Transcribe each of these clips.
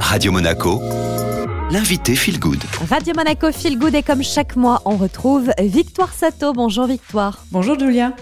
Radio Monaco, l'invité Feel Good. Radio Monaco Feel Good et comme chaque mois, on retrouve Victoire Sato. Bonjour Victoire. Bonjour Julia.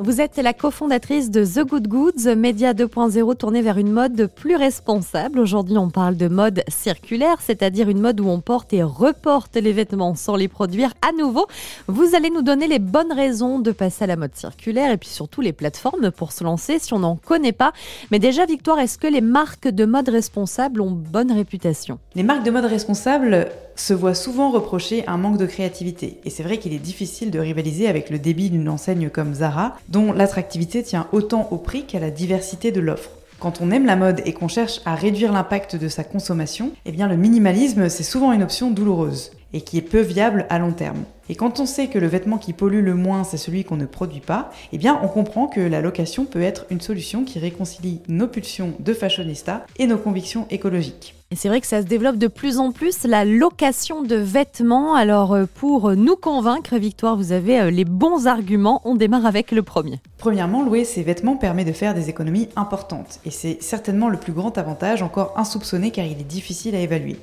Vous êtes la cofondatrice de The Good Goods, média 2.0 tourné vers une mode plus responsable. Aujourd'hui, on parle de mode circulaire, c'est-à-dire une mode où on porte et reporte les vêtements sans les produire à nouveau. Vous allez nous donner les bonnes raisons de passer à la mode circulaire et puis surtout les plateformes pour se lancer si on n'en connaît pas. Mais déjà, Victoire, est-ce que les marques de mode responsable ont bonne réputation? Les marques de mode responsable se voit souvent reprocher un manque de créativité. Et c'est vrai qu'il est difficile de rivaliser avec le débit d'une enseigne comme Zara, dont l'attractivité tient autant au prix qu'à la diversité de l'offre. Quand on aime la mode et qu'on cherche à réduire l'impact de sa consommation, eh bien le minimalisme c'est souvent une option douloureuse et qui est peu viable à long terme. Et quand on sait que le vêtement qui pollue le moins, c'est celui qu'on ne produit pas, eh bien on comprend que la location peut être une solution qui réconcilie nos pulsions de fashionista et nos convictions écologiques. Et c'est vrai que ça se développe de plus en plus, la location de vêtements. Alors euh, pour nous convaincre, Victoire, vous avez euh, les bons arguments. On démarre avec le premier. Premièrement, louer ces vêtements permet de faire des économies importantes. Et c'est certainement le plus grand avantage, encore insoupçonné car il est difficile à évaluer.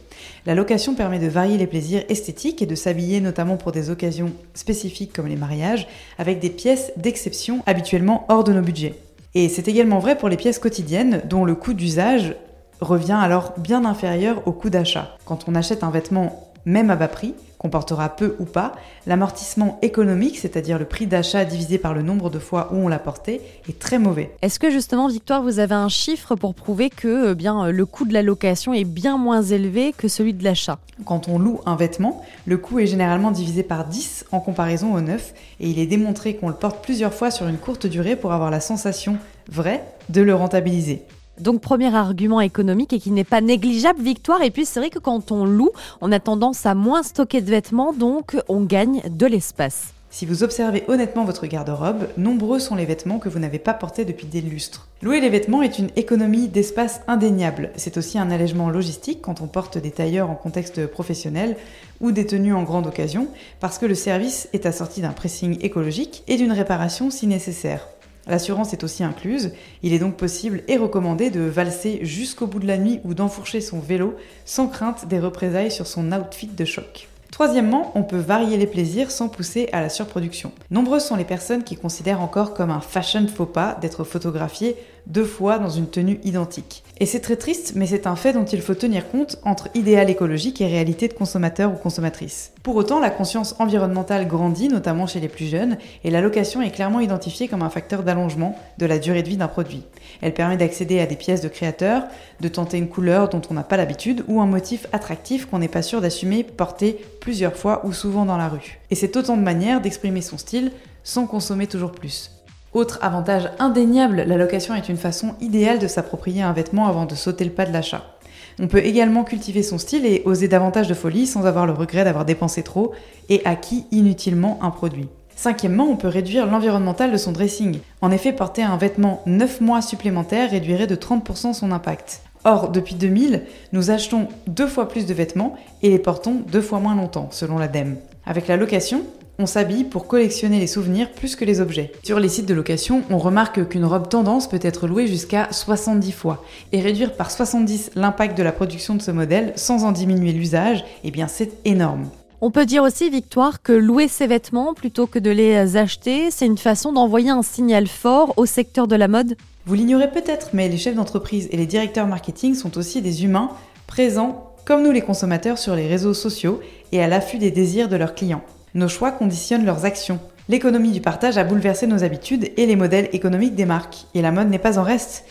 La location permet de varier les plaisirs esthétiques et de s'habiller notamment pour des occasions spécifiques comme les mariages, avec des pièces d'exception habituellement hors de nos budgets. Et c'est également vrai pour les pièces quotidiennes dont le coût d'usage revient alors bien inférieur au coût d'achat. Quand on achète un vêtement même à bas prix, qu'on portera peu ou pas, l'amortissement économique, c'est-à-dire le prix d'achat divisé par le nombre de fois où on l'a porté, est très mauvais. Est-ce que justement, Victoire, vous avez un chiffre pour prouver que eh bien, le coût de la location est bien moins élevé que celui de l'achat? Quand on loue un vêtement, le coût est généralement divisé par 10 en comparaison au neuf, et il est démontré qu'on le porte plusieurs fois sur une courte durée pour avoir la sensation vraie de le rentabiliser. Donc premier argument économique et qui n'est pas négligeable, victoire. Et puis c'est vrai que quand on loue, on a tendance à moins stocker de vêtements, donc on gagne de l'espace. Si vous observez honnêtement votre garde-robe, nombreux sont les vêtements que vous n'avez pas portés depuis des lustres. Louer les vêtements est une économie d'espace indéniable. C'est aussi un allègement logistique quand on porte des tailleurs en contexte professionnel ou des tenues en grande occasion, parce que le service est assorti d'un pressing écologique et d'une réparation si nécessaire. L'assurance est aussi incluse. Il est donc possible et recommandé de valser jusqu'au bout de la nuit ou d'enfourcher son vélo sans crainte des représailles sur son outfit de choc. Troisièmement, on peut varier les plaisirs sans pousser à la surproduction. Nombreuses sont les personnes qui considèrent encore comme un fashion faux pas d'être photographié deux fois dans une tenue identique. Et c'est très triste, mais c'est un fait dont il faut tenir compte entre idéal écologique et réalité de consommateur ou consommatrice. Pour autant, la conscience environnementale grandit, notamment chez les plus jeunes, et la location est clairement identifiée comme un facteur d'allongement de la durée de vie d'un produit. Elle permet d'accéder à des pièces de créateurs, de tenter une couleur dont on n'a pas l'habitude, ou un motif attractif qu'on n'est pas sûr d'assumer porter plusieurs fois ou souvent dans la rue. Et c'est autant de manières d'exprimer son style sans consommer toujours plus. Autre avantage indéniable, la location est une façon idéale de s'approprier un vêtement avant de sauter le pas de l'achat. On peut également cultiver son style et oser davantage de folie sans avoir le regret d'avoir dépensé trop et acquis inutilement un produit. Cinquièmement, on peut réduire l'environnemental de son dressing. En effet, porter un vêtement 9 mois supplémentaires réduirait de 30% son impact. Or, depuis 2000, nous achetons deux fois plus de vêtements et les portons deux fois moins longtemps, selon l'ADEME. Avec la location, on s'habille pour collectionner les souvenirs plus que les objets. Sur les sites de location, on remarque qu'une robe tendance peut être louée jusqu'à 70 fois. Et réduire par 70 l'impact de la production de ce modèle sans en diminuer l'usage, eh bien c'est énorme. On peut dire aussi, Victoire, que louer ses vêtements plutôt que de les acheter, c'est une façon d'envoyer un signal fort au secteur de la mode Vous l'ignorez peut-être, mais les chefs d'entreprise et les directeurs marketing sont aussi des humains présents, comme nous les consommateurs, sur les réseaux sociaux et à l'affût des désirs de leurs clients. Nos choix conditionnent leurs actions. L'économie du partage a bouleversé nos habitudes et les modèles économiques des marques, et la mode n'est pas en reste.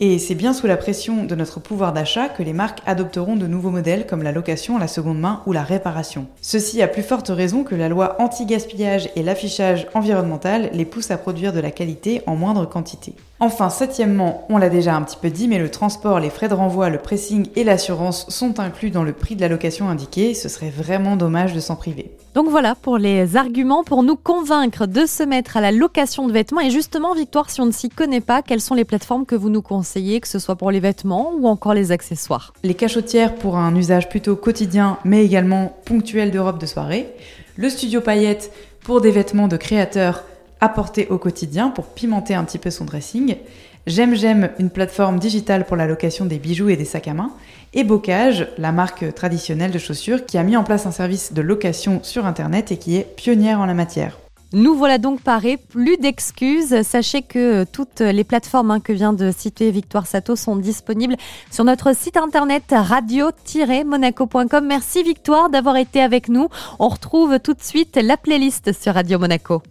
Et c'est bien sous la pression de notre pouvoir d'achat que les marques adopteront de nouveaux modèles comme la location, la seconde main ou la réparation. Ceci a plus forte raison que la loi anti-gaspillage et l'affichage environnemental les poussent à produire de la qualité en moindre quantité. Enfin, septièmement, on l'a déjà un petit peu dit, mais le transport, les frais de renvoi, le pressing et l'assurance sont inclus dans le prix de la location indiqué. Ce serait vraiment dommage de s'en priver. Donc voilà pour les arguments pour nous convaincre de se mettre à la location de vêtements. Et justement, Victoire, si on ne s'y connaît pas, quelles sont les plateformes que vous nous conseillez, que ce soit pour les vêtements ou encore les accessoires? Les cachotières pour un usage plutôt quotidien, mais également ponctuel de de soirée. Le studio paillette pour des vêtements de créateurs apporter au quotidien pour pimenter un petit peu son dressing, J'aime J'aime, une plateforme digitale pour la location des bijoux et des sacs à main, et Bocage, la marque traditionnelle de chaussures qui a mis en place un service de location sur Internet et qui est pionnière en la matière. Nous voilà donc parés, plus d'excuses. Sachez que toutes les plateformes hein, que vient de citer Victoire Sato sont disponibles sur notre site internet radio-monaco.com. Merci Victoire d'avoir été avec nous. On retrouve tout de suite la playlist sur Radio Monaco.